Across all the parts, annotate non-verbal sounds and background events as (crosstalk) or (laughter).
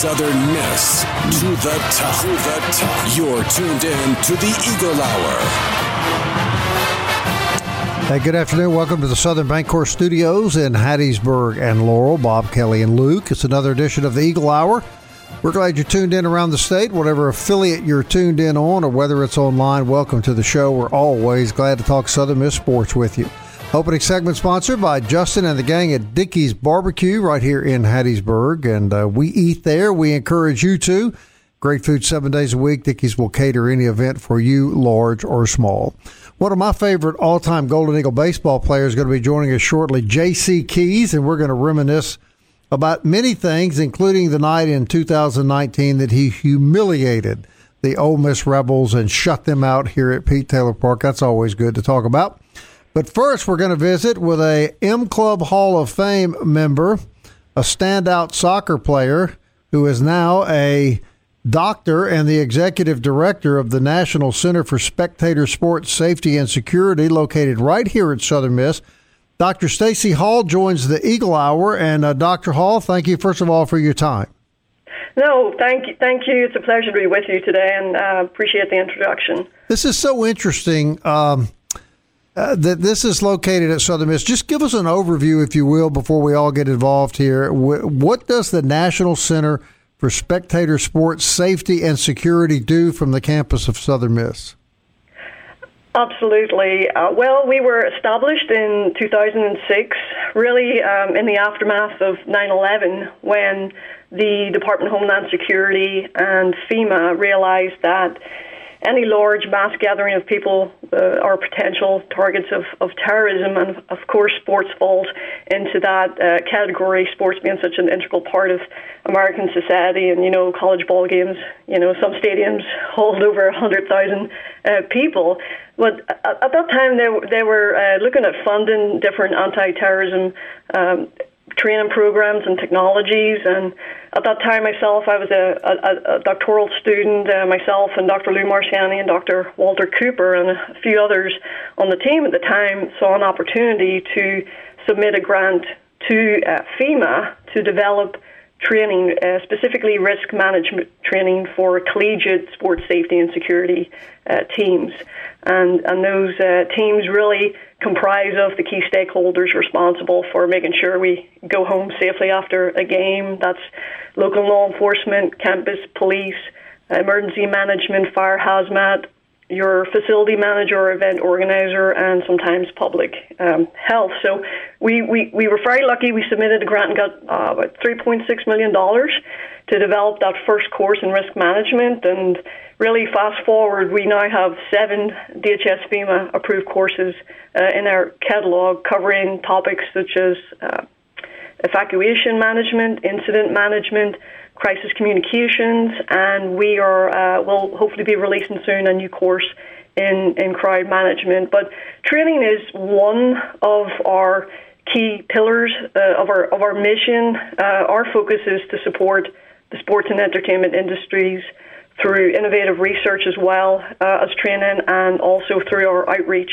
Southern Miss to the top. To the top. You're tuned in to the Eagle Hour. Hey, good afternoon. Welcome to the Southern Bancorp Studios in Hattiesburg and Laurel. Bob Kelly and Luke. It's another edition of the Eagle Hour. We're glad you're tuned in around the state, whatever affiliate you're tuned in on, or whether it's online. Welcome to the show. We're always glad to talk Southern Miss sports with you. Opening segment sponsored by Justin and the gang at Dickey's Barbecue right here in Hattiesburg. And uh, we eat there. We encourage you to. Great food seven days a week. Dickey's will cater any event for you, large or small. One of my favorite all time Golden Eagle baseball players is going to be joining us shortly, J.C. Keys, and we're going to reminisce about many things, including the night in 2019 that he humiliated the Ole Miss Rebels and shut them out here at Pete Taylor Park. That's always good to talk about. But first, we're going to visit with a M Club Hall of Fame member, a standout soccer player who is now a doctor and the executive director of the National Center for Spectator Sports Safety and Security, located right here at Southern Miss. Dr. Stacy Hall joins the Eagle Hour. And uh, Dr. Hall, thank you, first of all, for your time. No, thank you. Thank you. It's a pleasure to be with you today and uh, appreciate the introduction. This is so interesting. Um, uh, that this is located at Southern Miss. Just give us an overview, if you will, before we all get involved here. What does the National Center for Spectator Sports Safety and Security do from the campus of Southern Miss? Absolutely. Uh, well, we were established in 2006, really um, in the aftermath of 9 11, when the Department of Homeland Security and FEMA realized that any large mass gathering of people uh, are potential targets of, of terrorism, and of course, sports falls into that uh, category. Sports being such an integral part of American society, and you know, college ball games. You know, some stadiums (laughs) hold over a hundred thousand uh, people. But at, at, that time, they they were uh, looking at funding different anti-terrorism. Um, training programs and technologies. And at that time, myself, I was a, a, a doctoral student. Uh, myself and Dr. Lou Marciani and Dr. Walter Cooper and a few others on the team at the time saw an opportunity to submit a grant to uh, FEMA to develop training, uh, specifically risk management training for collegiate sports safety and security uh, teams. And, and those uh, teams really comprise of the key stakeholders responsible for making sure we go home safely after a game. That's local law enforcement, campus police, emergency management, fire hazmat, your facility manager event organizer, and sometimes public um, health. So we, we, we were very lucky. We submitted a grant and got uh, about $3.6 million to develop that first course in risk management. And really, fast forward, we now have seven DHS FEMA approved courses uh, in our catalog covering topics such as uh, evacuation management, incident management, crisis communications, and we are uh, will hopefully be releasing soon a new course in in crowd management. But training is one of our key pillars uh, of our of our mission. Uh, our focus is to support the sports and entertainment industries through innovative research as well uh, as training, and also through our outreach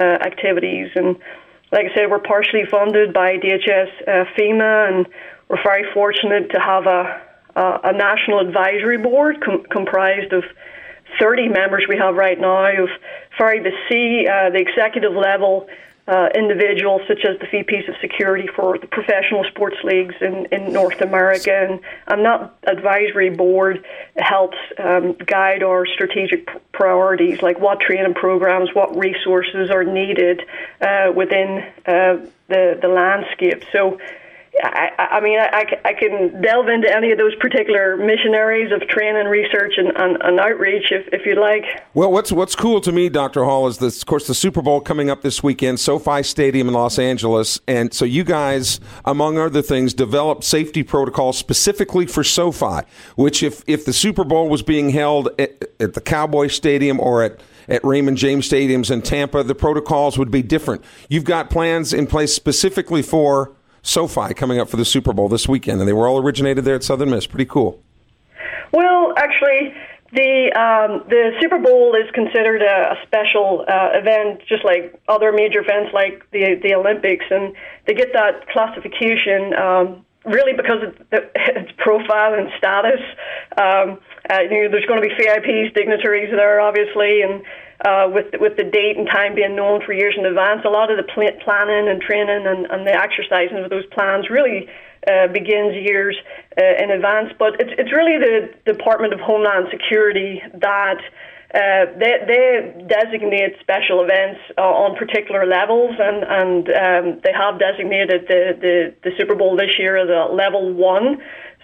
uh, activities. And like I said, we're partially funded by DHS uh, FEMA, and we're very fortunate to have a uh, a national advisory board com- comprised of 30 members we have right now of the C uh, the executive level uh, individuals such as the VPs of security for the professional sports leagues in, in North America. And, and that advisory board helps um, guide our strategic priorities like what training programs what resources are needed uh, within uh, the the landscape. So I, I mean, I, I can delve into any of those particular missionaries of training, research, and, and, and, outreach if, if you'd like. Well, what's what's cool to me, Dr. Hall, is this, of course, the Super Bowl coming up this weekend, SoFi Stadium in Los Angeles. And so you guys, among other things, developed safety protocols specifically for SoFi, which if, if the Super Bowl was being held at, at the Cowboy Stadium or at at Raymond James Stadiums in Tampa, the protocols would be different. You've got plans in place specifically for SoFi coming up for the Super Bowl this weekend, and they were all originated there at Southern Miss. Pretty cool. Well, actually, the um, the Super Bowl is considered a, a special uh, event, just like other major events like the the Olympics, and they get that classification um, really because of the, (laughs) its profile and status. Um, uh, you know, there's going to be VIPs, dignitaries there, obviously, and uh, with with the date and time being known for years in advance, a lot of the pl- planning and training and, and the exercising of those plans really uh, begins years uh, in advance. But it's it's really the Department of Homeland Security that. Uh, they, they designate special events uh, on particular levels, and, and um, they have designated the, the, the Super Bowl this year as a level one.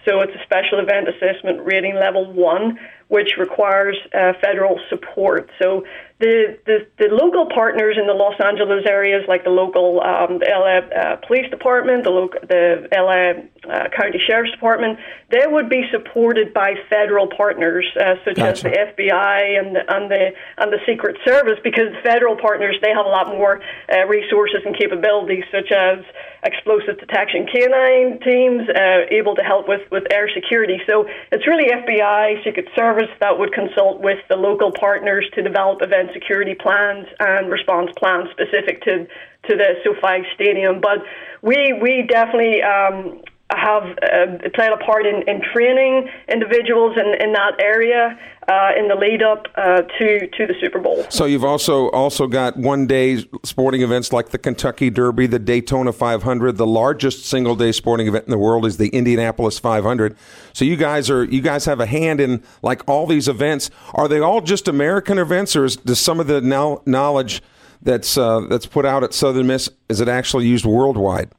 So it's a special event assessment rating level one, which requires uh, federal support. So the, the, the local partners in the Los Angeles areas, like the local um, the LA uh, Police Department, the local the LA uh, County Sheriff's Department, they would be supported by federal partners uh, such gotcha. as the FBI and the, and the and the Secret Service, because federal partners they have a lot more uh, resources and capabilities, such as explosive detection canine teams uh, able to help with with air security. So it's really FBI, Secret Service that would consult with the local partners to develop events and security plans and response plans specific to to the SoFi Stadium. But we we definitely um, have uh, played a part in, in training individuals in, in that area uh, in the lead up uh, to to the Super Bowl. So you've also also got one day sporting events like the Kentucky Derby, the Daytona 500. The largest single day sporting event in the world is the Indianapolis 500. So you guys are you guys have a hand in like all these events. Are they all just American events, or is, does some of the now knowledge that's uh, that's put out at Southern Miss is it actually used worldwide?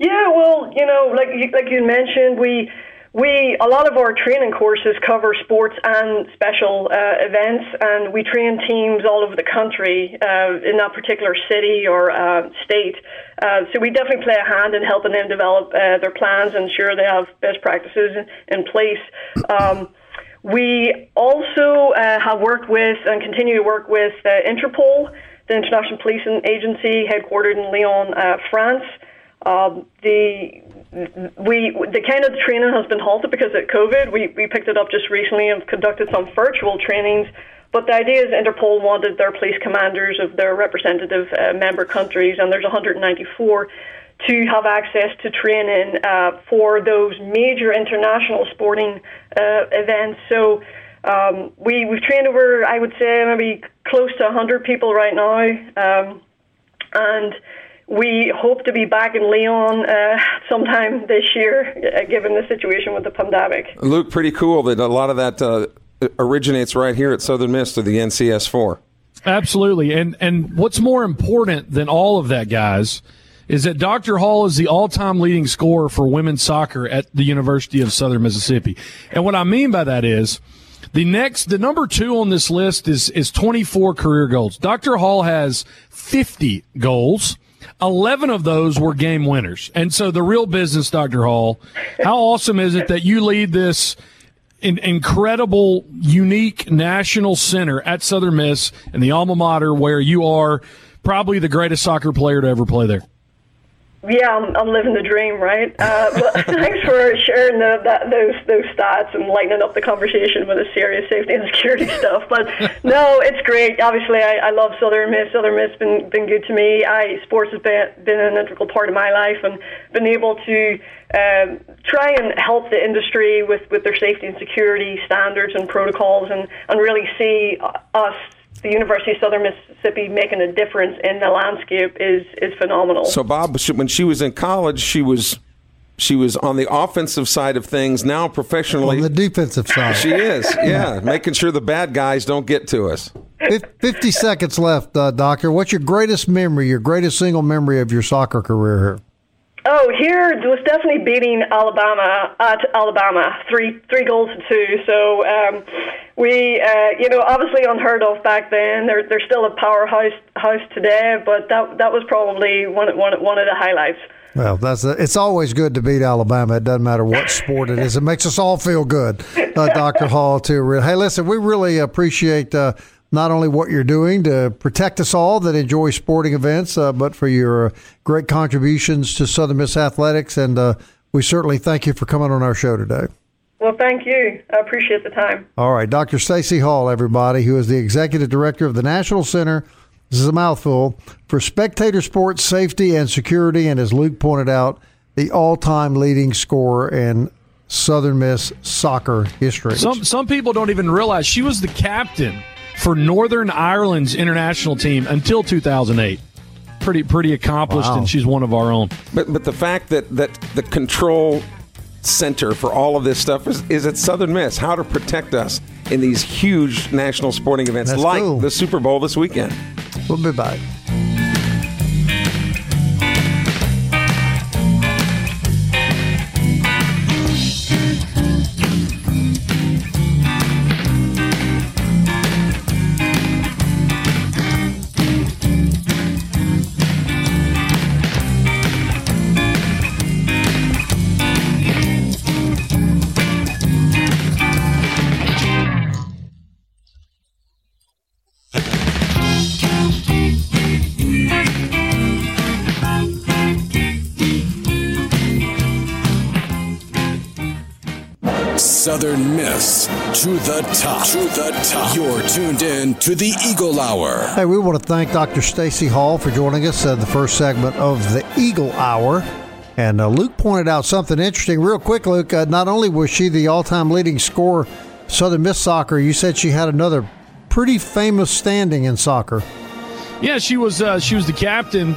Yeah, well, you know, like like you mentioned, we we a lot of our training courses cover sports and special uh, events, and we train teams all over the country uh, in that particular city or uh, state. Uh, so we definitely play a hand in helping them develop uh, their plans and ensure they have best practices in, place. Um, we also uh, have worked with and continue to work with Interpol, the International Policing Agency, headquartered in Lyon, uh France. Um, the we the kind of training has been halted because of COVID. We we picked it up just recently and conducted some virtual trainings. But the idea is Interpol wanted their police commanders of their representative uh, member countries, and there's 194, to have access to training uh, for those major international sporting uh, events. So um, we we've trained over, I would say, maybe close to 100 people right now, um, and we hope to be back in Lyon uh, sometime this year, uh, given the situation with the pandemic. Luke, pretty cool that a lot of that uh, originates right here at Southern Miss to the NCS4. Absolutely, and and what's more important than all of that, guys, is that Dr. Hall is the all-time leading scorer for women's soccer at the University of Southern Mississippi, and what I mean by that is. The next, the number two on this list is is 24 career goals. Dr. Hall has 50 goals. 11 of those were game winners. And so the real business, Dr. Hall, how awesome is it that you lead this in, incredible, unique national center at Southern Miss and the alma mater where you are probably the greatest soccer player to ever play there? Yeah, I'm, I'm living the dream, right? Uh, (laughs) well, thanks for sharing the, that, those those stats and lightening up the conversation with the serious safety and security (laughs) stuff. But no, it's great. Obviously, I, I love Southern Miss. Southern Miss been been good to me. I sports has been been an integral part of my life, and been able to um, try and help the industry with with their safety and security standards and protocols, and and really see us the University of Southern Mississippi making a difference in the landscape is is phenomenal. So, Bob, when she was in college, she was she was on the offensive side of things. Now, professionally, on the defensive side, she is. (laughs) Yeah, making sure the bad guys don't get to us. Fifty seconds left, uh, Doctor. What's your greatest memory? Your greatest single memory of your soccer career here? Oh, here it was definitely beating Alabama at Alabama, three three goals to two. So um, we, uh, you know, obviously unheard of back then. They're they're still a powerhouse house today, but that that was probably one one one of the highlights. Well, that's a, it's always good to beat Alabama. It doesn't matter what sport it is. It makes us all feel good, uh, (laughs) Dr. Hall. Too. Hey, listen, we really appreciate. Uh, not only what you're doing to protect us all that enjoy sporting events, uh, but for your uh, great contributions to Southern Miss Athletics. And uh, we certainly thank you for coming on our show today. Well, thank you. I appreciate the time. All right. Dr. Stacy Hall, everybody, who is the executive director of the National Center, this is a mouthful, for spectator sports safety and security. And as Luke pointed out, the all time leading scorer in Southern Miss soccer history. Some, some people don't even realize she was the captain for Northern Ireland's international team until 2008. Pretty pretty accomplished, wow. and she's one of our own. But but the fact that that the control center for all of this stuff is, is at Southern Miss. How to protect us in these huge national sporting events That's like cool. the Super Bowl this weekend. We'll be back. Southern Miss to the top. To the top. You're tuned in to the Eagle Hour. Hey, we want to thank Dr. Stacy Hall for joining us in the first segment of the Eagle Hour. And uh, Luke pointed out something interesting. Real quick, Luke, uh, not only was she the all time leading scorer Southern Miss soccer, you said she had another pretty famous standing in soccer. Yeah, she was uh, she was the captain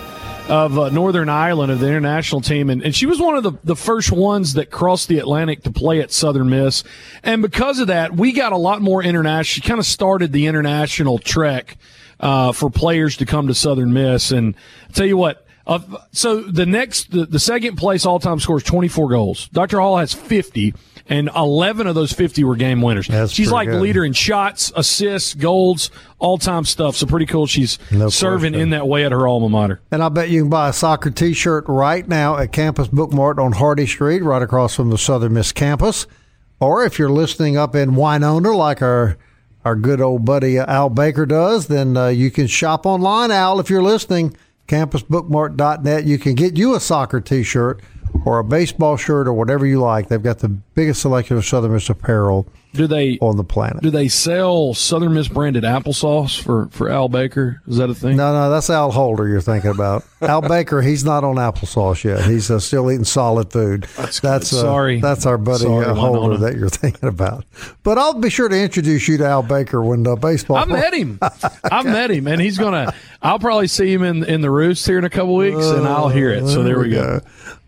of uh, Northern Ireland of the international team, and, and she was one of the, the first ones that crossed the Atlantic to play at Southern Miss. And because of that, we got a lot more international. She kind of started the international trek uh, for players to come to Southern Miss. And I'll tell you what, uh, so the next, the, the second place all time scores 24 goals. Dr. Hall has 50 and 11 of those 50 were game winners. That's She's like good. leader in shots, assists, goals, all time stuff. So pretty cool. She's No serving in that way at her alma mater. And I bet you can buy a soccer t shirt right now at Campus Bookmart on Hardy Street, right across from the Southern Miss campus. Or if you're listening up in Winona, like our our good old buddy uh, Al Baker does, then uh, you can shop online, Al, if you're listening. CampusBookmart.net. You can get you a soccer t shirt or a baseball shirt or whatever you like. They've got the biggest selection of Southern Miss apparel Do they on the planet. do they sell Southern Miss branded applesauce for for Al Baker? Is that a thing? No, no, that's Al Holder you're thinking about. (laughs) Al Baker, he's not on applesauce yet. He's uh, still eating solid food. That's that's uh, Sorry. That's our buddy Sorry, uh, Holder that you're thinking about. But I'll be sure to introduce you to Al Baker when the baseball. I met him. (laughs) I met him, and he's gonna. I'll probably see him in in the roost here in a couple weeks, and I'll hear it. So there we go.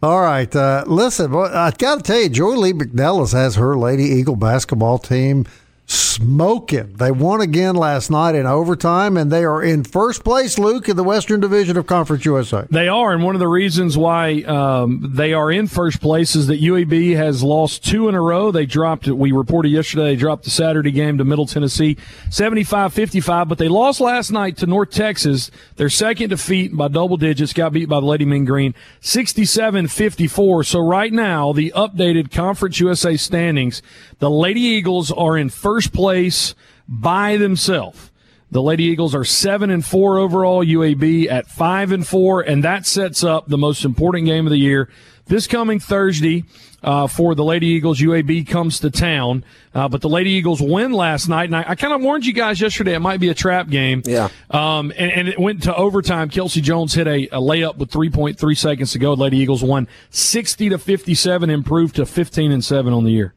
All right. Uh, listen, I got to tell you, Joye Lee-McNelis has her Lady Eagle basketball team smoking. They won again last night in overtime, and they are in first place, Luke, in the Western Division of Conference USA. They are, and one of the reasons why um, they are in first place is that UAB has lost two in a row. They dropped, we reported yesterday, they dropped the Saturday game to Middle Tennessee 75 55, but they lost last night to North Texas. Their second defeat by double digits got beat by the Lady Mean Green 67 54. So right now, the updated Conference USA standings, the Lady Eagles are in first place by themselves. The Lady Eagles are seven and four overall. UAB at five and four, and that sets up the most important game of the year this coming Thursday. Uh, for the Lady Eagles, UAB comes to town, uh, but the Lady Eagles win last night, and I, I kind of warned you guys yesterday it might be a trap game. Yeah. Um, and, and it went to overtime. Kelsey Jones hit a, a layup with 3.3 seconds to go. Lady Eagles won 60 to 57, improved to 15 and seven on the year.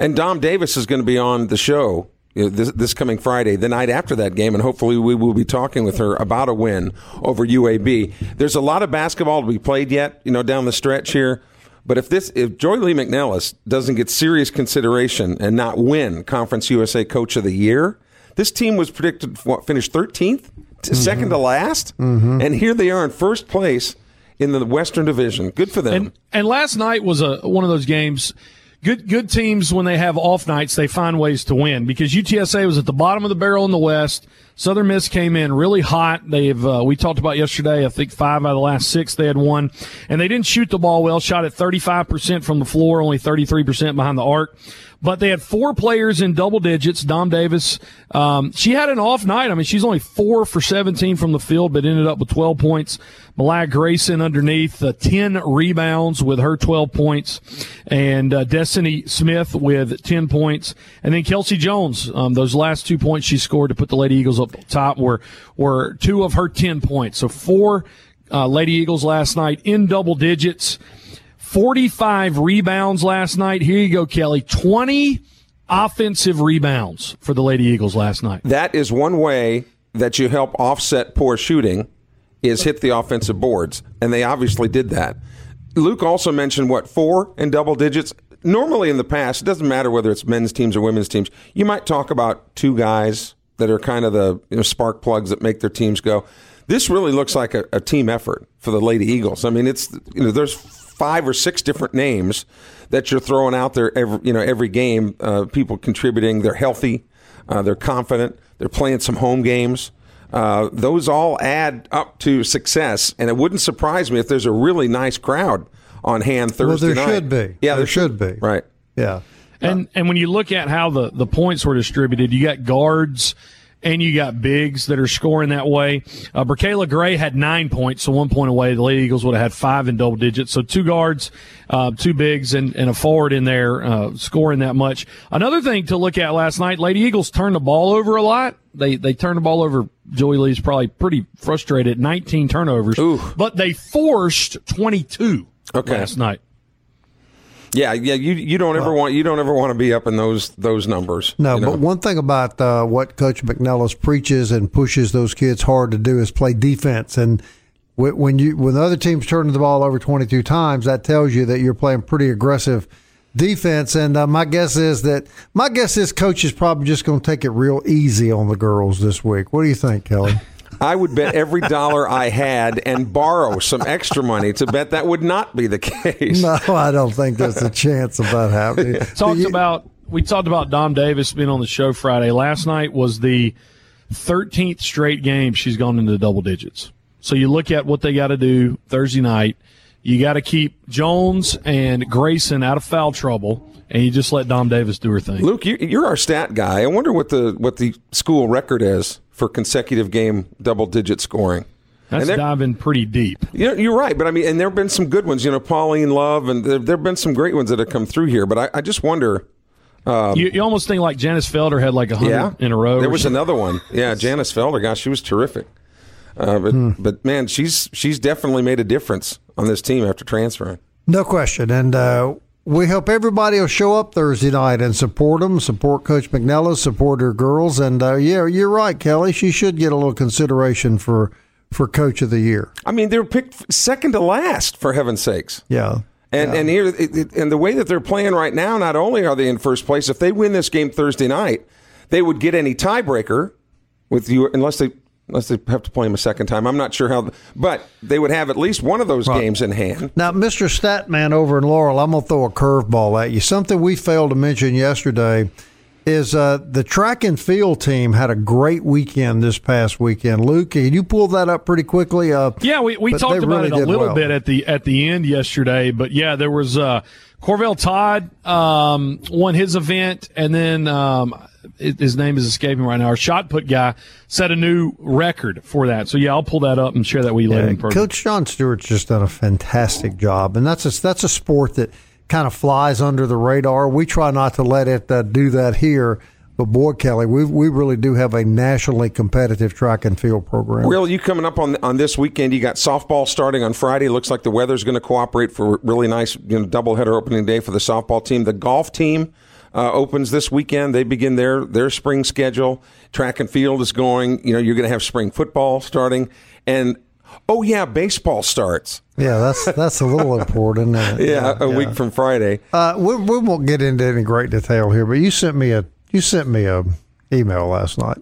And Dom Davis is going to be on the show uh, this, this coming Friday, the night after that game, and hopefully we will be talking with her about a win over UAB. There's a lot of basketball to be played yet, you know, down the stretch here. But if this, if Joye Lee-McNelis doesn't get serious consideration and not win Conference USA Coach of the Year, this team was predicted to what, finish 13th, to second to last, and here they are in first place in the Western Division. Good for them. And and last night was a one of those games. Good good teams when they have off nights, they find ways to win because UTSA was at the bottom of the barrel in the West. Southern Miss came in really hot. They've uh, we talked about yesterday. I think five out of the last six they had won, and they didn't shoot the ball well. Shot at thirty five percent from the floor, only thirty three percent behind the arc. But they had four players in double digits. Dom Davis, um, she had an off night. I mean, she's only four for 17 from the field, but ended up with 12 points. Malaya Grayson underneath uh, 10 rebounds with her 12 points, and uh, Destiny Smith with 10 points, and then Kelsey Jones. Um, those last two points she scored to put the Lady Eagles up top were were two of her 10 points. So four uh, Lady Eagles last night in double digits. 45 rebounds last night. Here you go, Kelly. 20 offensive rebounds for the Lady Eagles last night. That is one way that you help offset poor shooting is hit the offensive boards, and they obviously did that. Luke also mentioned what four in double digits. Normally in the past, it doesn't matter whether it's men's teams or women's teams. You might talk about two guys that are kind of the you know, spark plugs that make their teams go. This really looks like a, a team effort for the Lady Eagles. I mean, it's you know there's five or six different names that you're throwing out there every you know every game. Uh, people contributing. They're healthy. Uh, they're confident. They're playing some home games. Uh, those all add up to success, and it wouldn't surprise me if there's a really nice crowd on hand Thursday well, there night. should be. Yeah, there, should be. Right. Yeah. And and when you look at how the, the points were distributed, you got guards and you got bigs that are scoring that way. Uh, Gray had nine points, so one point away. The Lady Eagles would have had five in double digits. So two guards, uh, two bigs, and, and a forward in there uh, scoring that much. Another thing to look at last night, Lady Eagles turned the ball over a lot. They they turned the ball over. Joey Lee's probably pretty frustrated. 19 turnovers, Ooh. but they forced 22 Okay. last night. Yeah, yeah. You you don't ever want you don't ever want to be up in those those numbers. No, you know? but one thing about uh, what Coach McNelis preaches and pushes those kids hard to do is play defense. And when you when the other team's turning the ball over 22 times, that tells you that you're playing pretty aggressive defense. And uh, my guess is that my guess is Coach is probably just going to take it real easy on the girls this week. What do you think, Kelly? (laughs) I would bet every dollar I had and borrow some extra money to bet that would not be the case. no, I don't think there's a chance of that happening. (laughs) talked You- about we talked about Dom Davis being on the show Friday. Last night was the 13th straight game she's gone into double digits. So you look at what they got to do Thursday night. You got to keep Jones and Grayson out of foul trouble, and you just let Dom Davis do her thing. Luke, you, you're our stat guy. I wonder what the what the school record is for consecutive game double digit scoring. That's and there- diving pretty deep. You know, you're right, but I mean, and there have been some good ones. You know, Pauline Love, and there there have been some great ones that have come through here. But I, I just wonder. you, you almost think like Janice Felder had like a hundred Yeah, in a row. There was something. another one. Yeah, Janice Felder. Gosh, she was terrific. Uh, but but man, she's she's definitely made a difference on this team after transferring. No question. And uh, we hope everybody will show up Thursday night and support them, support Coach McNelis, support her girls. And uh, yeah, you're right, Kelly. She should get a little consideration for for Coach of the Year. I mean, they were picked second to last for heaven's sakes. Yeah. And and here it, it, and the way that they're playing right now, not only are they in first place, if they win this game Thursday night, they would get any tiebreaker with you unless they unless they have to play them a second time. I'm not sure how, but they would have at least one of those games in hand. Now, Mr. Statman over in Laurel, I'm going to throw a curveball at you. Something we failed to mention yesterday is uh, the track and field team had a great weekend this past weekend. Luke, can you pull that up pretty quickly? Uh, Yeah, we, we talked about really it a little well. bit at the at the end yesterday, but yeah, there was uh, Corvell Todd um, won his event, and then um, his name is escaping right now. Our shot put guy set a new record for that. So yeah, I'll pull that up and share that with you later the program. Coach John Stewart's just done a fantastic job, and that's a, that's a sport that kind of flies under the radar. We try not to let it uh, do that here, but boy, Kelly, we we really do have a nationally competitive track and field program. Will, you coming up on on this weekend? You got softball starting on Friday. Looks like the weather's going to cooperate for a really nice you know, doubleheader opening day for the softball team. The golf team uh, opens this weekend. They begin their their spring schedule. Track and field is going. You know, you're going to have spring football starting, and oh yeah, baseball starts. Yeah, that's that's a little (laughs) important. Uh, Yeah, a week from Friday. Uh, we, we won't get into any great detail here, but you sent me a you sent me a email last night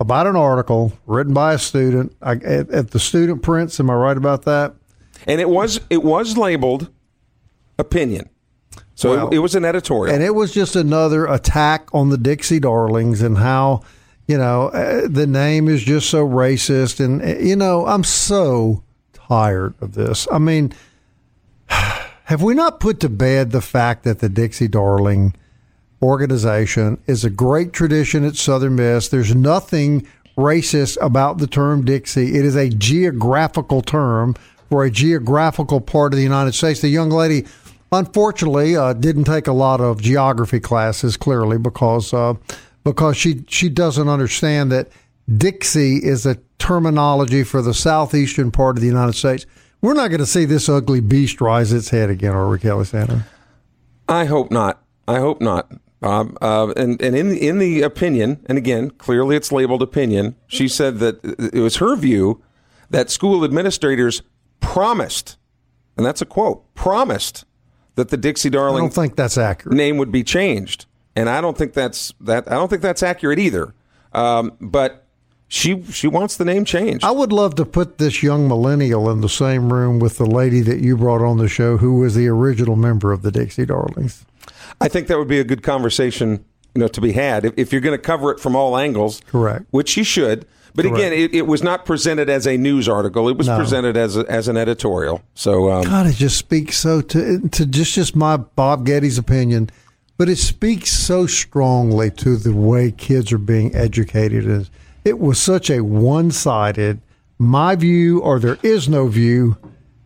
about an article written by a student I, at, at the Student Printz. Am I right about that? and it was it was labeled opinion. So Well, it, it was an editorial. And it was just another attack on the Dixie Darlings and how, you know, uh, the name is just so racist. And, uh, you know, I'm so tired of this. I mean, (sighs) have we not put to bed the fact that the Dixie Darling organization is a great tradition at Southern Miss? There's nothing racist about the term Dixie, it is a geographical term for a geographical part of the United States. The young lady unfortunately uh, didn't take a lot of geography classes clearly because uh, because she she doesn't understand that Dixie is a terminology for the southeastern part of the United States. We're not going to see this ugly beast rise its head again, are we, Kelly Santa? I hope not. I hope not. Bob. Uh, and and in in the opinion, and again, clearly it's labeled opinion. She said that it was her view that school administrators promised, and that's a quote, promised that the Dixie I Darling don't think that's accurate. name would be changed, and I don't think that's that. I don't think that's accurate either. Um, but she she wants the name changed. I would love to put this young millennial in the same room with the lady that you brought on the show, who was the original member of the Dixie Darlings. I think that would be a good conversation, you know, to be had if, if you're going to cover it from all angles. Correct. Which you should. But Correct. again, it, it was not presented as a news article. It was No. presented as a, as an editorial. So um, God, it just speaks so to to just just my Bob Getty's opinion, but it speaks so strongly to the way kids are being educated. It was such a one sided, my view or there is no view,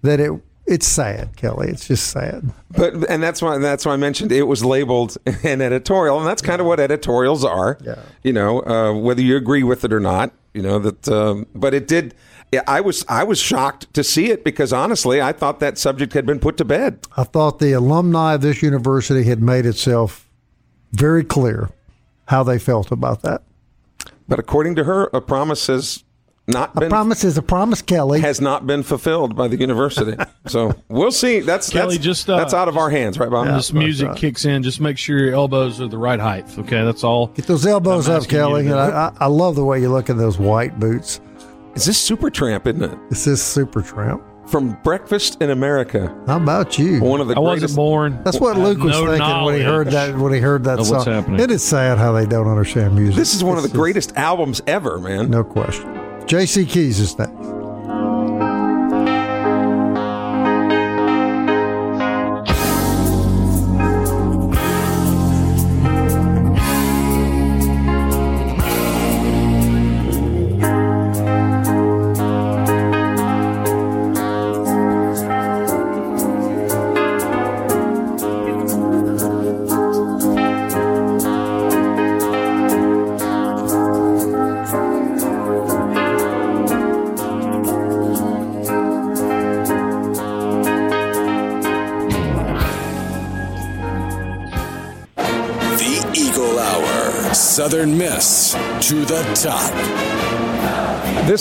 that it it's sad, Kelly. It's just sad. But and that's why that's why I mentioned it was labeled (laughs) an editorial, and that's kind of what editorials are. Yeah. You know, uh, whether you agree with it or not. You know that, um, but it did. yeah, I was I was shocked to see it because honestly, I thought that subject had been put to bed. I thought the alumni of this university had made itself very clear how they felt about that. But according to her, a promise has not A been promise is a promise, Kelly. has not been fulfilled by the university. so we'll see. That's Kelly, that's, just, uh, that's out of our hands, right, Bob? this music kicks in. Just make sure your elbows are the right height. Okay, that's all. Get those elbows up, Kelly. And. I, I, I love the way you look in those white boots. Is this Supertramp, isn't it? This is Supertramp. From Breakfast in America, How about you? one of the I wasn't greatest. born. That's what Luke was no thinking when he heard that. When he heard that of song, what's happening. it is sad how they don't understand music. This is one of It's the greatest albums ever, man. no question. J.C. Keys is next.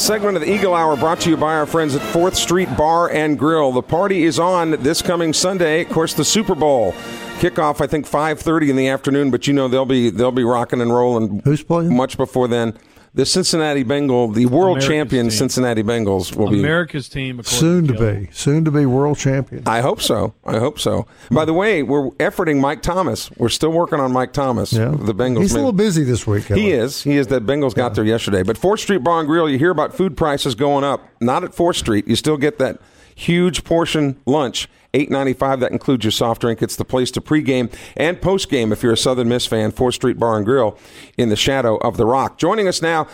Segment of the Eagle Hour brought to you by our friends at Fourth Street Bar and Grill. The party is on this coming Sunday. Of course, the Super Bowl kickoff. I think five thirty in the afternoon, but you know they'll be they'll be rocking and rolling. Who's playing? Much before then. The Cincinnati Bengal, the world America's champion team. Cincinnati Bengals will be America's team. Soon to Kelly. be, soon to be world champion. I hope so. I hope so. By the way, we're efforting Mike Thomas. We're still working on Mike Thomas. Yeah, The Bengals. He's a little busy this week. Kelly. He is. He is. That Bengals got there yesterday. But Fourth Street Bar and Grill, you hear about food prices going up. Not at Fourth Street. You still get that huge portion lunch, eight ninety five. That includes your soft drink. It's the place to pregame and postgame if you're a Southern Miss fan. Fourth Street Bar and Grill in the shadow of the Rock. Joining us now.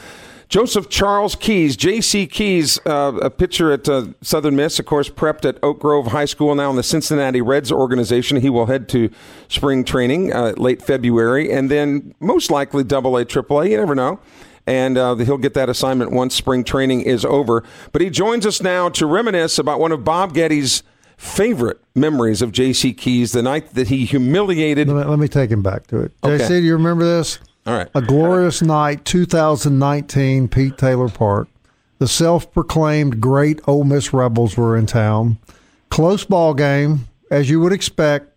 Joseph Charles Keys, J.C. Keys, uh, a pitcher at uh, Southern Miss, of course, prepped at Oak Grove High School, now in the Cincinnati Reds organization. He will head to spring training uh, late February, and then most likely Double A, Triple A. You never know. And uh, he'll get that assignment once spring training is over. But he joins us now to reminisce about one of Bob Getty's favorite memories of J.C. Keys, the night that he humiliated. Let me, let me take him back to it. Okay. JC, do you remember this? All right. A glorious night, 2019, Pete Taylor Park. The self-proclaimed great Ole Miss Rebels were in town. Close ball game, as you would expect.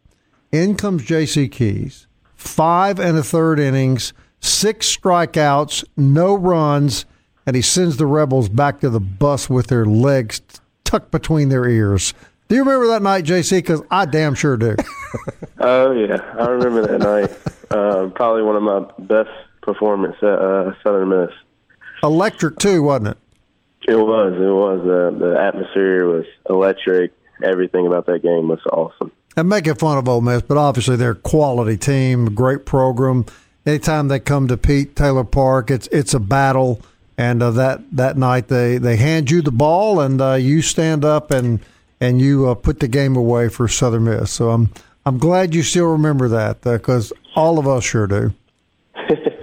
In comes J.C. Keys. Five and a third innings, six strikeouts, no runs, and he sends the Rebels back to the bus with their legs tucked between their ears. Do you remember that night, JC? Because I damn sure do. (laughs) oh yeah, I remember that night. Uh, probably one of my best performances at uh, Southern Miss. Electric too, wasn't it? It was. It was. Uh, the atmosphere was electric. Everything about that game was awesome. And making fun of Ole Miss, but obviously they're a quality team, great program. Anytime they come to Pete Taylor Park, it's it's a battle. And uh, that that night they, they hand you the ball and uh, you stand up and and you uh, put the game away for Southern Miss. So I'm I'm glad you still remember that because all of us sure do. (laughs)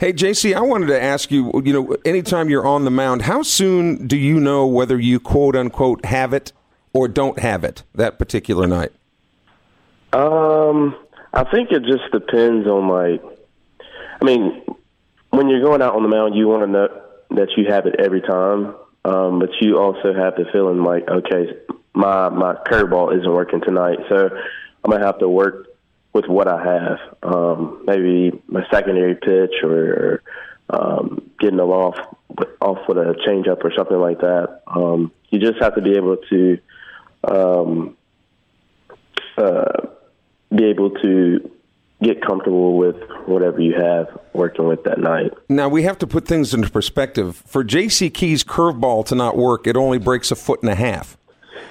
Hey, JC, I wanted to ask you, you know, anytime you're on the mound, how soon do you know whether you quote unquote have it or don't have it that particular night? Um, I think it just depends on like, I mean, when you're going out on the mound, you want to know that you have it every time, um, but you also have the feeling like, okay, my my curveball isn't working tonight, so I'm gonna have to work with what I have. Um, maybe my secondary pitch or, um, getting them off off with a changeup or something like that. Um, you just have to be able to um, uh, be able to get comfortable with whatever you have working with that night. Now we have to put things into perspective. For J.C. Key's curveball to not work, it only breaks a foot and a half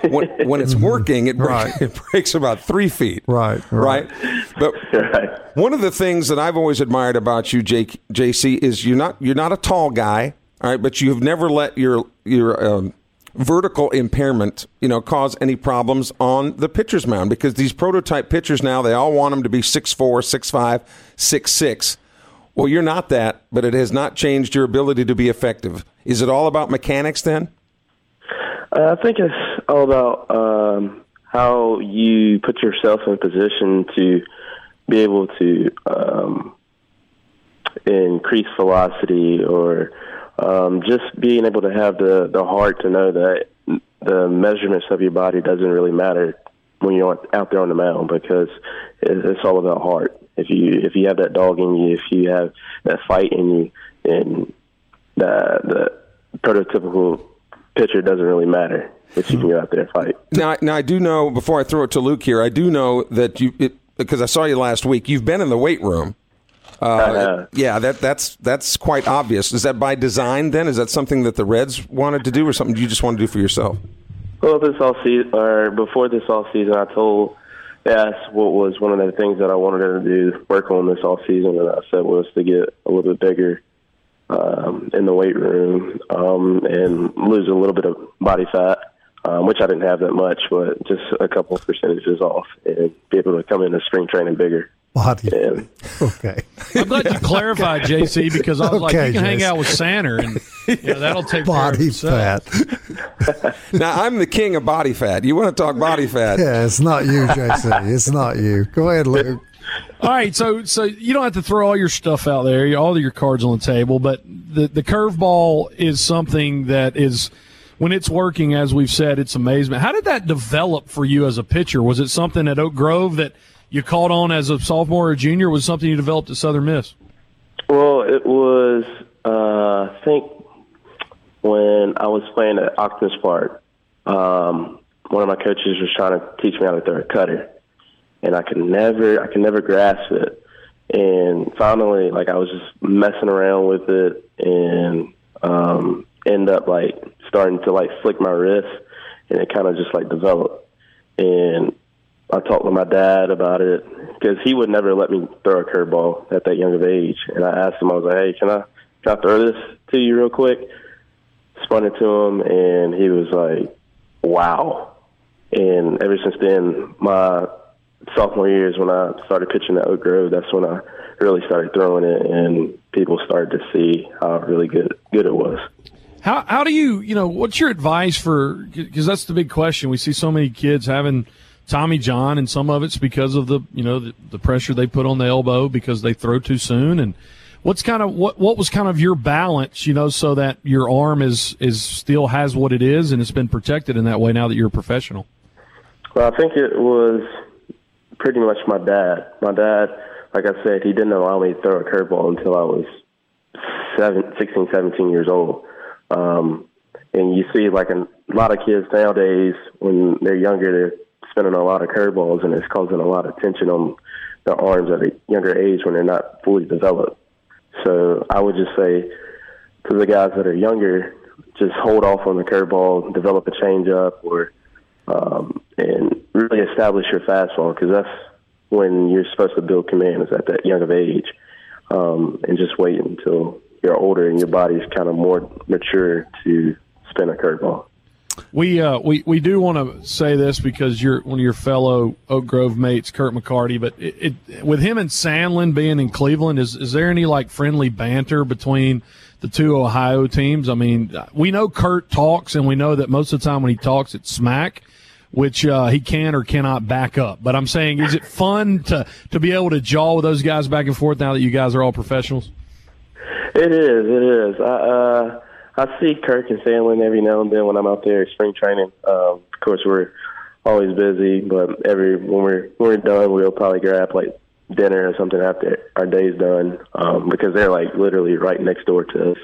when, (laughs) when it's working, it, break, right. (laughs) it breaks about three feet. Right, right. right? But right. one of the things that I've always admired about you, Jake, JC, is you're not you're not a tall guy, all right, but you've never let your your um, vertical impairment, you know, cause any problems on the pitcher's mound because these prototype pitchers now they all want them to be six four, six five, six six. Well, you're not that, but it has not changed your ability to be effective. Is it all about mechanics then? Uh, I think it's all about um, how you put yourself in position to be able to um, increase velocity or um, just being able to have the, the heart to know that the measurements of your body doesn't really matter when you're out there on the mound because it's all about heart. If you if you have that dog in you, if you have that fight in you, and the the prototypical pitcher doesn't really matter. if you can go out there and fight. Now, now I do know. Before I throw it to Luke here, I do know that you because I saw you last week. You've been in the weight room. Uh, yeah, that that's that's quite obvious. Is that by design? Then is that something that the Reds wanted to do, or something you just want to do for yourself? Well, this all season, or before this all season, I told yes what was one of the things that I wanted to do, work on this all season, and I said was to get a little bit bigger um, in the weight room um, and lose a little bit of body fat, um, which I didn't have that much, but just a couple of percentages off and be able to come into spring training bigger. Body. And, (laughs) okay. I'm glad you clarified, (laughs) JC, because I was okay, like, you can hang out with Sander, and you know, that'll take body fat. (laughs) now I'm the king of body fat. You want to talk body fat? Yeah, it's not you, JC. It's not you. Go ahead, Luke. All right, so so you don't have to throw all your stuff out there, all your cards on the table, but the the curveball is something that is when it's working, as we've said, it's amazement. How did that develop for you as a pitcher? Was it something at Oak Grove that you caught on as a sophomore or junior? Was something you developed at Southern Miss? Well, it was uh, I think when I was playing at Optimist Park. Um, one of my coaches was trying to teach me how to throw a cutter and I could never I could never grasp it. And finally, like I was just messing around with it, and um, end up like starting to like flick my wrist, and it kind of just like developed. And I talked with my dad about it because he would never let me throw a curveball at that young of age. And I asked him, I was like, "Hey, can I can I throw this to you real quick?" Spun it to him, and he was like, "Wow." And ever since then, my sophomore year is when I started pitching at Oak Grove. That's when I really started throwing it, and people started to see how really good good it was. How how do you you know what's your advice for because that's the big question. We see so many kids having Tommy John, and some of it's because of the you know the, the pressure they put on the elbow because they throw too soon. And what's kind of what what was kind of your balance, you know, so that your arm is is still has what it is and it's been protected in that way now that you're a professional. Well, I think it was pretty much my dad. My dad, like I said, he didn't allow me to throw a curveball until I was seven, 16, 17 years old. Um, and you see, like, a lot of kids nowadays, when they're younger, they're spinning a lot of curveballs, and it's causing a lot of tension on the arms at a younger age when they're not fully developed. So I would just say to the guys that are younger, just hold off on the curveball, develop a changeup, or um, and really establish your fastball because that's when you're supposed to build command is at that young of age, um, and just wait until you're older and your body's kind of more mature to spin a curveball. We uh, we we do want to say this because you're one of your fellow Oak Grove mates, Kirk McCarty. But it, it, with him and Sandlin being in Cleveland, is is there any like friendly banter between the two Ohio teams? I mean, we know Kirk talks, and we know that most of the time when he talks, it's smack, which uh, he can or cannot back up. But I'm saying, is it fun to to be able to jaw with those guys back and forth now that you guys are all professionals? It is. It is. I, uh, I see Kirk and Sandlin every now and then when I'm out there spring training. Um, of course, we're always busy, but every when we're when we're done, we'll probably grab like dinner or something after our day's done um, because they're like literally right next door to us.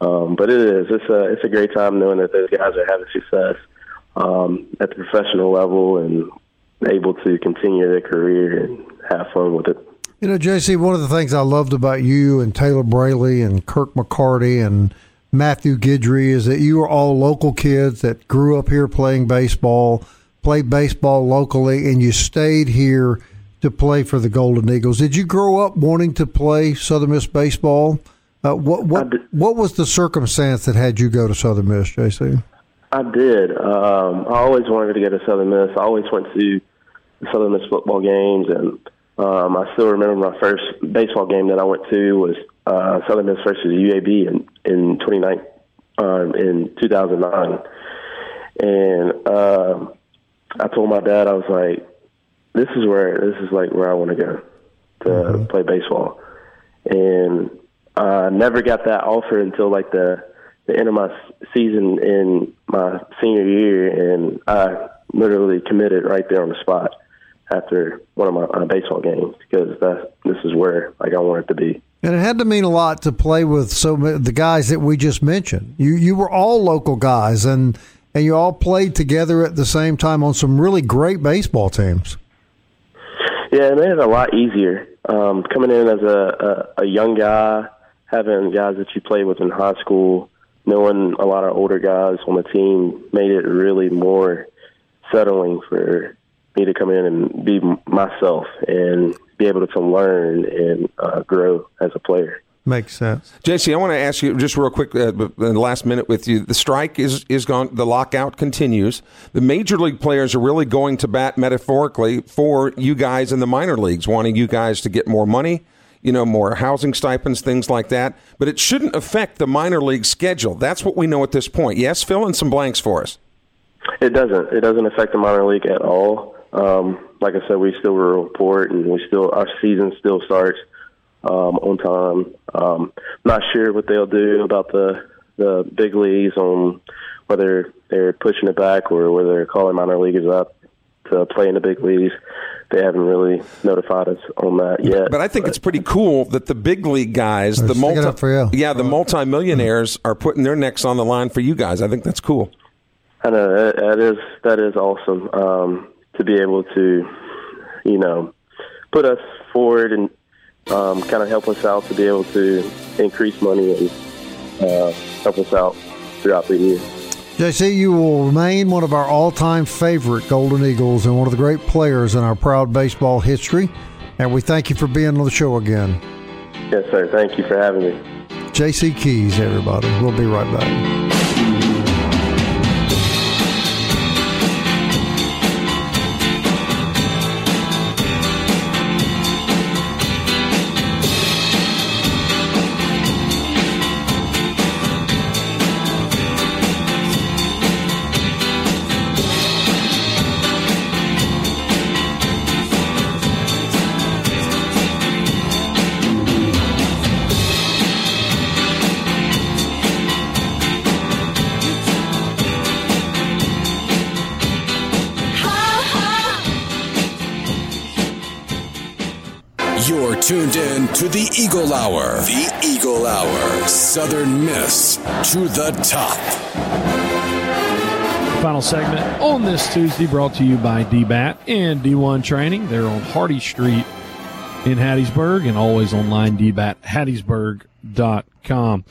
Um, but it is. It's a it's a great time knowing that those guys are having success um, at the professional level and able to continue their career and have fun with it. You know, JC, one of the things I loved about you and Taylor Braley and Kirk McCarty and Matthew Guidry is that you are all local kids that grew up here playing baseball, played baseball locally, and you stayed here to play for the Golden Eagles. Did you grow up wanting to play Southern Miss baseball? Uh, what what what was the circumstance that had you go to Southern Miss, JC? I did. Um, I always wanted to get to Southern Miss. I always went to Southern Miss football games, and um, I still remember my first baseball game that I went to was uh, Southern Miss versus UAB in in 29 um, in 2009, and um, I told my dad I was like, "This is where this is like where I want to go to mm-hmm. play baseball," and I never got that offer until like the the end of my season in my senior year, and I literally committed right there on the spot after one of my uh, baseball games because that this is where like I wanted to be. And it had to mean a lot to play with so the guys that we just mentioned. You you were all local guys, and and you all played together at the same time on some really great baseball teams. Yeah, it made it a lot easier um, coming in as a, a, a young guy, having guys that you played with in high school, knowing a lot of older guys on the team made it really more settling for me to come in and be myself and be able to learn and uh, grow as a player. Makes sense. JC, I want to ask you just real quick, uh, in the last minute with you. The strike is, is gone, the lockout continues. The major league players are really going to bat metaphorically for you guys in the minor leagues, wanting you guys to get more money, you know, more housing stipends, things like that. But it shouldn't affect the minor league schedule. That's what we know at this point. Yes, fill in some blanks for us. It doesn't. It doesn't affect the minor league at all. Um, like I said, we still report and we still our season still starts um, on time. Um, not sure what they'll do about the the big leagues on whether they're pushing it back or whether they're calling minor leaguers up to play in the big leagues. They haven't really notified us on that yet. But I think but. it's pretty cool that the big league guys, They're the multi, yeah, the multimillionaires are putting their necks on the line for you guys. I think that's cool. I know that, that is that is awesome. Um, to be able to, you know, put us forward and um, kind of help us out to be able to increase money and uh, help us out throughout the year. JC, you will remain one of our all-time favorite Golden Eagles and one of the great players in our proud baseball history. And we thank you for being on the show again. Yes, sir. Thank you for having me. JC Keys, everybody. We'll be right back. To the Eagle Hour. The Eagle Hour. Southern Miss to the top. Final segment on this Tuesday brought to you by DBAT and D1 Training. They're on Hardy Street in Hattiesburg and always online, dbathattiesburg.com.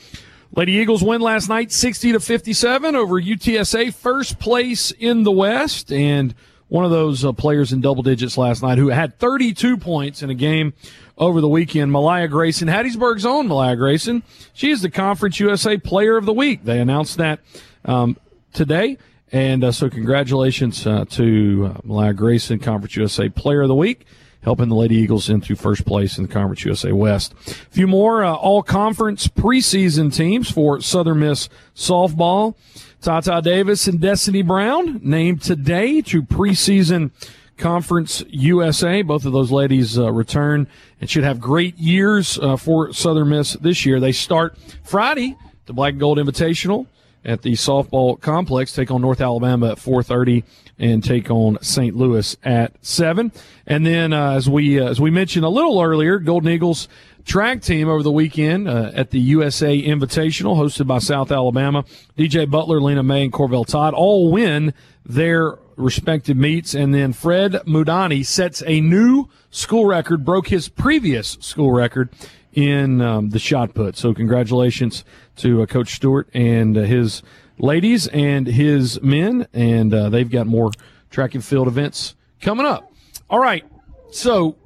Lady Eagles win last night 60 to 57 over UTSA, first place in the West. And one of those uh, players in double digits last night who had 32 points in a game over the weekend, Malaya Grayson, Hattiesburg's own Malaya Grayson. She is the Conference USA Player of the Week. They announced that um, today. And uh, so, congratulations uh, to uh, Malaya Grayson, Conference USA Player of the Week, helping the Lady Eagles into first place in the Conference USA West. A few more uh, all conference preseason teams for Southern Miss softball. Tata Davis and Destiny Brown named today to preseason Conference USA. Both of those ladies uh, return and should have great years uh, for Southern Miss this year. They start Friday, the Black and Gold Invitational at the softball complex. Take on North Alabama at 4:30 and take on St. Louis at seven. And then, uh, as we uh, as we mentioned a little earlier, Golden Eagles track team over the weekend uh, at the USA Invitational hosted by South Alabama. DJ Butler, Lena May, and Corvell Todd all win their respective meets. And then Fred Mudani sets a new school record, broke his previous school record in um, the shot put. So congratulations to uh, Coach Stewart and uh, his ladies and his men. And uh, they've got more track and field events coming up. All right. So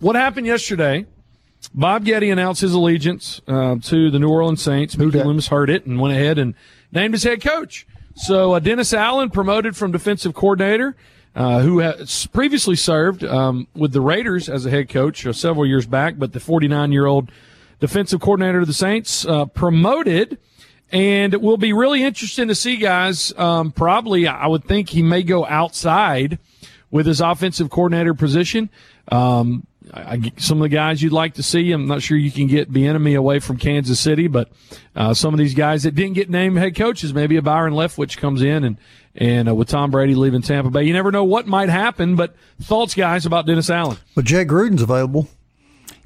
what happened yesterday? Bob Getty announced his allegiance uh, to the New Orleans Saints. Mickey Loomis heard it and went ahead and named his head coach. So uh, Dennis Allen promoted from defensive coordinator, uh, who has previously served um, with the Raiders as a head coach uh, several years back, but the 49 year old defensive coordinator of the Saints uh, promoted. And it will be really interesting to see, guys. Um, probably, I would think he may go outside with his offensive coordinator position. Um, I, some of the guys you'd like to see. I'm not sure you can get Bieniemy away from Kansas City, but uh, some of these guys that didn't get named head coaches, maybe a Byron Leftwich comes in, and and uh, with Tom Brady leaving Tampa Bay, you never know what might happen. But thoughts, guys, about Dennis Allen? But Jay Gruden's available.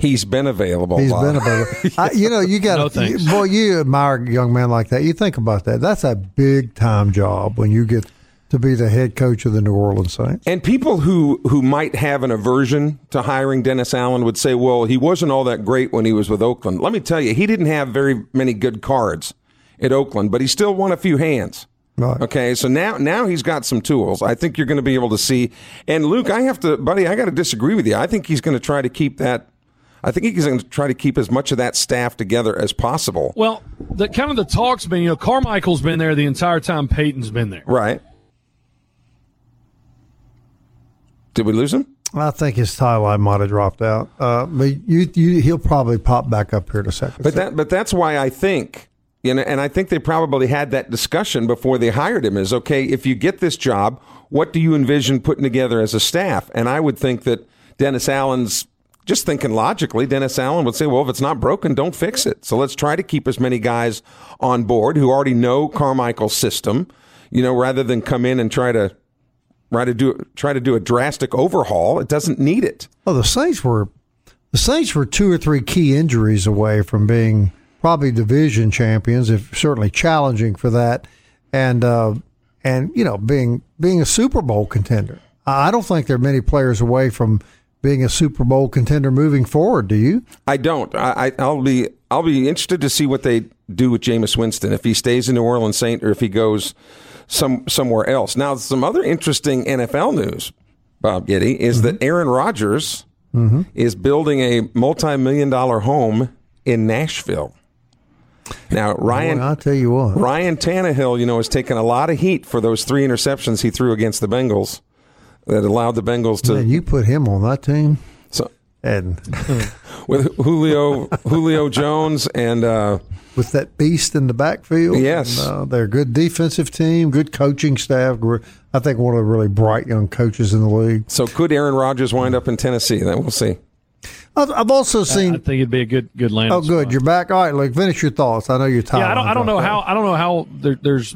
He's been available. He's been available. (laughs) I, you know, you got no, you, boy. You admire a young man like that. You think about that. That's a big time job when you get to be the head coach of the New Orleans Saints. And people who, who might have an aversion to hiring Dennis Allen would say, well, he wasn't all that great when he was with Oakland. Let me tell you, he didn't have very many good cards at Oakland, but he still won a few hands. Right. Okay, so now now he's got some tools. I think you're going to be able to see. And Luke, I have to, buddy, I got to disagree with you. I think he's going to try to keep that. I think he's going to try to keep as much of that staff together as possible. Well, the kind of the talks been, you know, Carmichael's been there the entire time. Payton's been there. Right. Did we lose him? I think his tie might have dropped out. Uh, but you, you, he'll probably pop back up here in a second. But that, but that's why I think, you know, and I think they probably had that discussion before they hired him. Is okay if you get this job, what do you envision putting together as a staff? And I would think that Dennis Allen's just thinking logically, Dennis Allen would say, well, if it's not broken, don't fix it. So let's try to keep as many guys on board who already know Carmichael's system, you know, rather than come in and try to try to do try to do a drastic overhaul. It doesn't need it. Oh, the Saints were the Saints were two or three key injuries away from being probably division champions, if certainly challenging for that, and uh, and you know being being a Super Bowl contender. I don't think there are many players away from being a Super Bowl contender moving forward. Do you? I don't. I, I'll be I'll be interested to see what they do with Jameis Winston if he stays in New Orleans Saint or if he goes some somewhere else. Now, some other interesting NFL news, Bob Getty, is mm-hmm. that Aaron Rodgers mm-hmm. is building a multi-million dollar home in Nashville. Now, Ryan, Boy, I'll tell you what, Ryan Tannehill, you know, has taken a lot of heat for those three interceptions he threw against the Bengals that allowed the Bengals to. Man, you put him on that team. So, and (laughs) with Julio Julio Jones and uh, with that beast in the backfield. Yes, and, uh, they're a good defensive team, good coaching staff. I think one of the really bright young coaches in the league. So could Aaron Rodgers wind up in Tennessee? That we'll see. I've also seen. I think it'd be a good good landing. Oh, good. Spot. You're back. All right, Luke. Finish your thoughts. I know you're tired. Yeah, I don't. I don't know how. I don't know how there, there's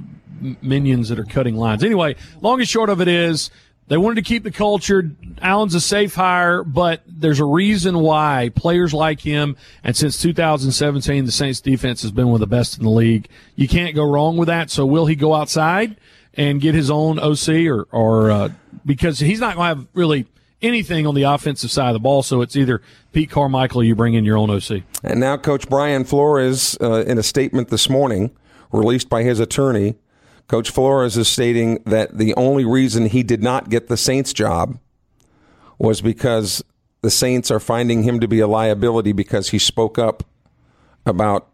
minions that are cutting lines. Anyway, long and short of it is they wanted to keep the culture. Allen's a safe hire, but there's a reason why players like him, and since 2017, the Saints defense has been one of the best in the league. You can't go wrong with that. So will he go outside and get his own OC or or uh, because he's not going to have really anything on the offensive side of the ball. So it's either Pete Carmichael you bring in your own OC. And now Coach Brian Flores, uh, in a statement this morning released by his attorney, Coach Flores is stating that the only reason he did not get the Saints job was because the Saints are finding him to be a liability because he spoke up about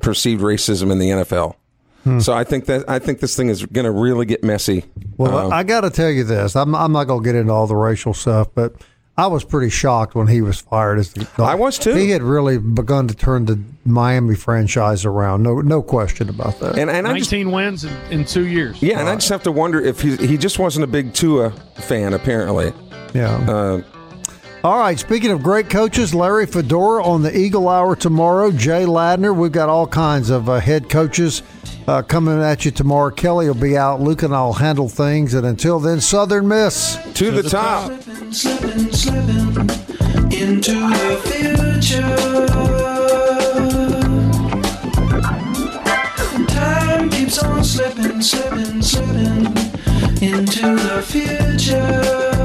perceived racism in the NFL. Hmm. So I think that I think this thing is going to really get messy. Well, um, I got to tell you this. I'm I'm not going to get into all the racial stuff, but I was pretty shocked when he was fired. As the, I was too. He had really begun to turn the Miami franchise around. No, no question about that. And, and 19 just, wins in, in, two years. Yeah, and I just have to wonder if he he just wasn't a big Tua fan. Apparently. Yeah. Uh, all right. Speaking of great coaches, Larry Fedora on the Eagle Hour tomorrow. Jay Ladner. We've got all kinds of uh, head coaches uh, coming at you tomorrow. Kelly will be out. Luke and I'll handle things. And until then, Southern Miss to, to the, the, top. top. Slipping, slipping, slipping into the future. Time keeps on slipping, slipping, slipping into the future.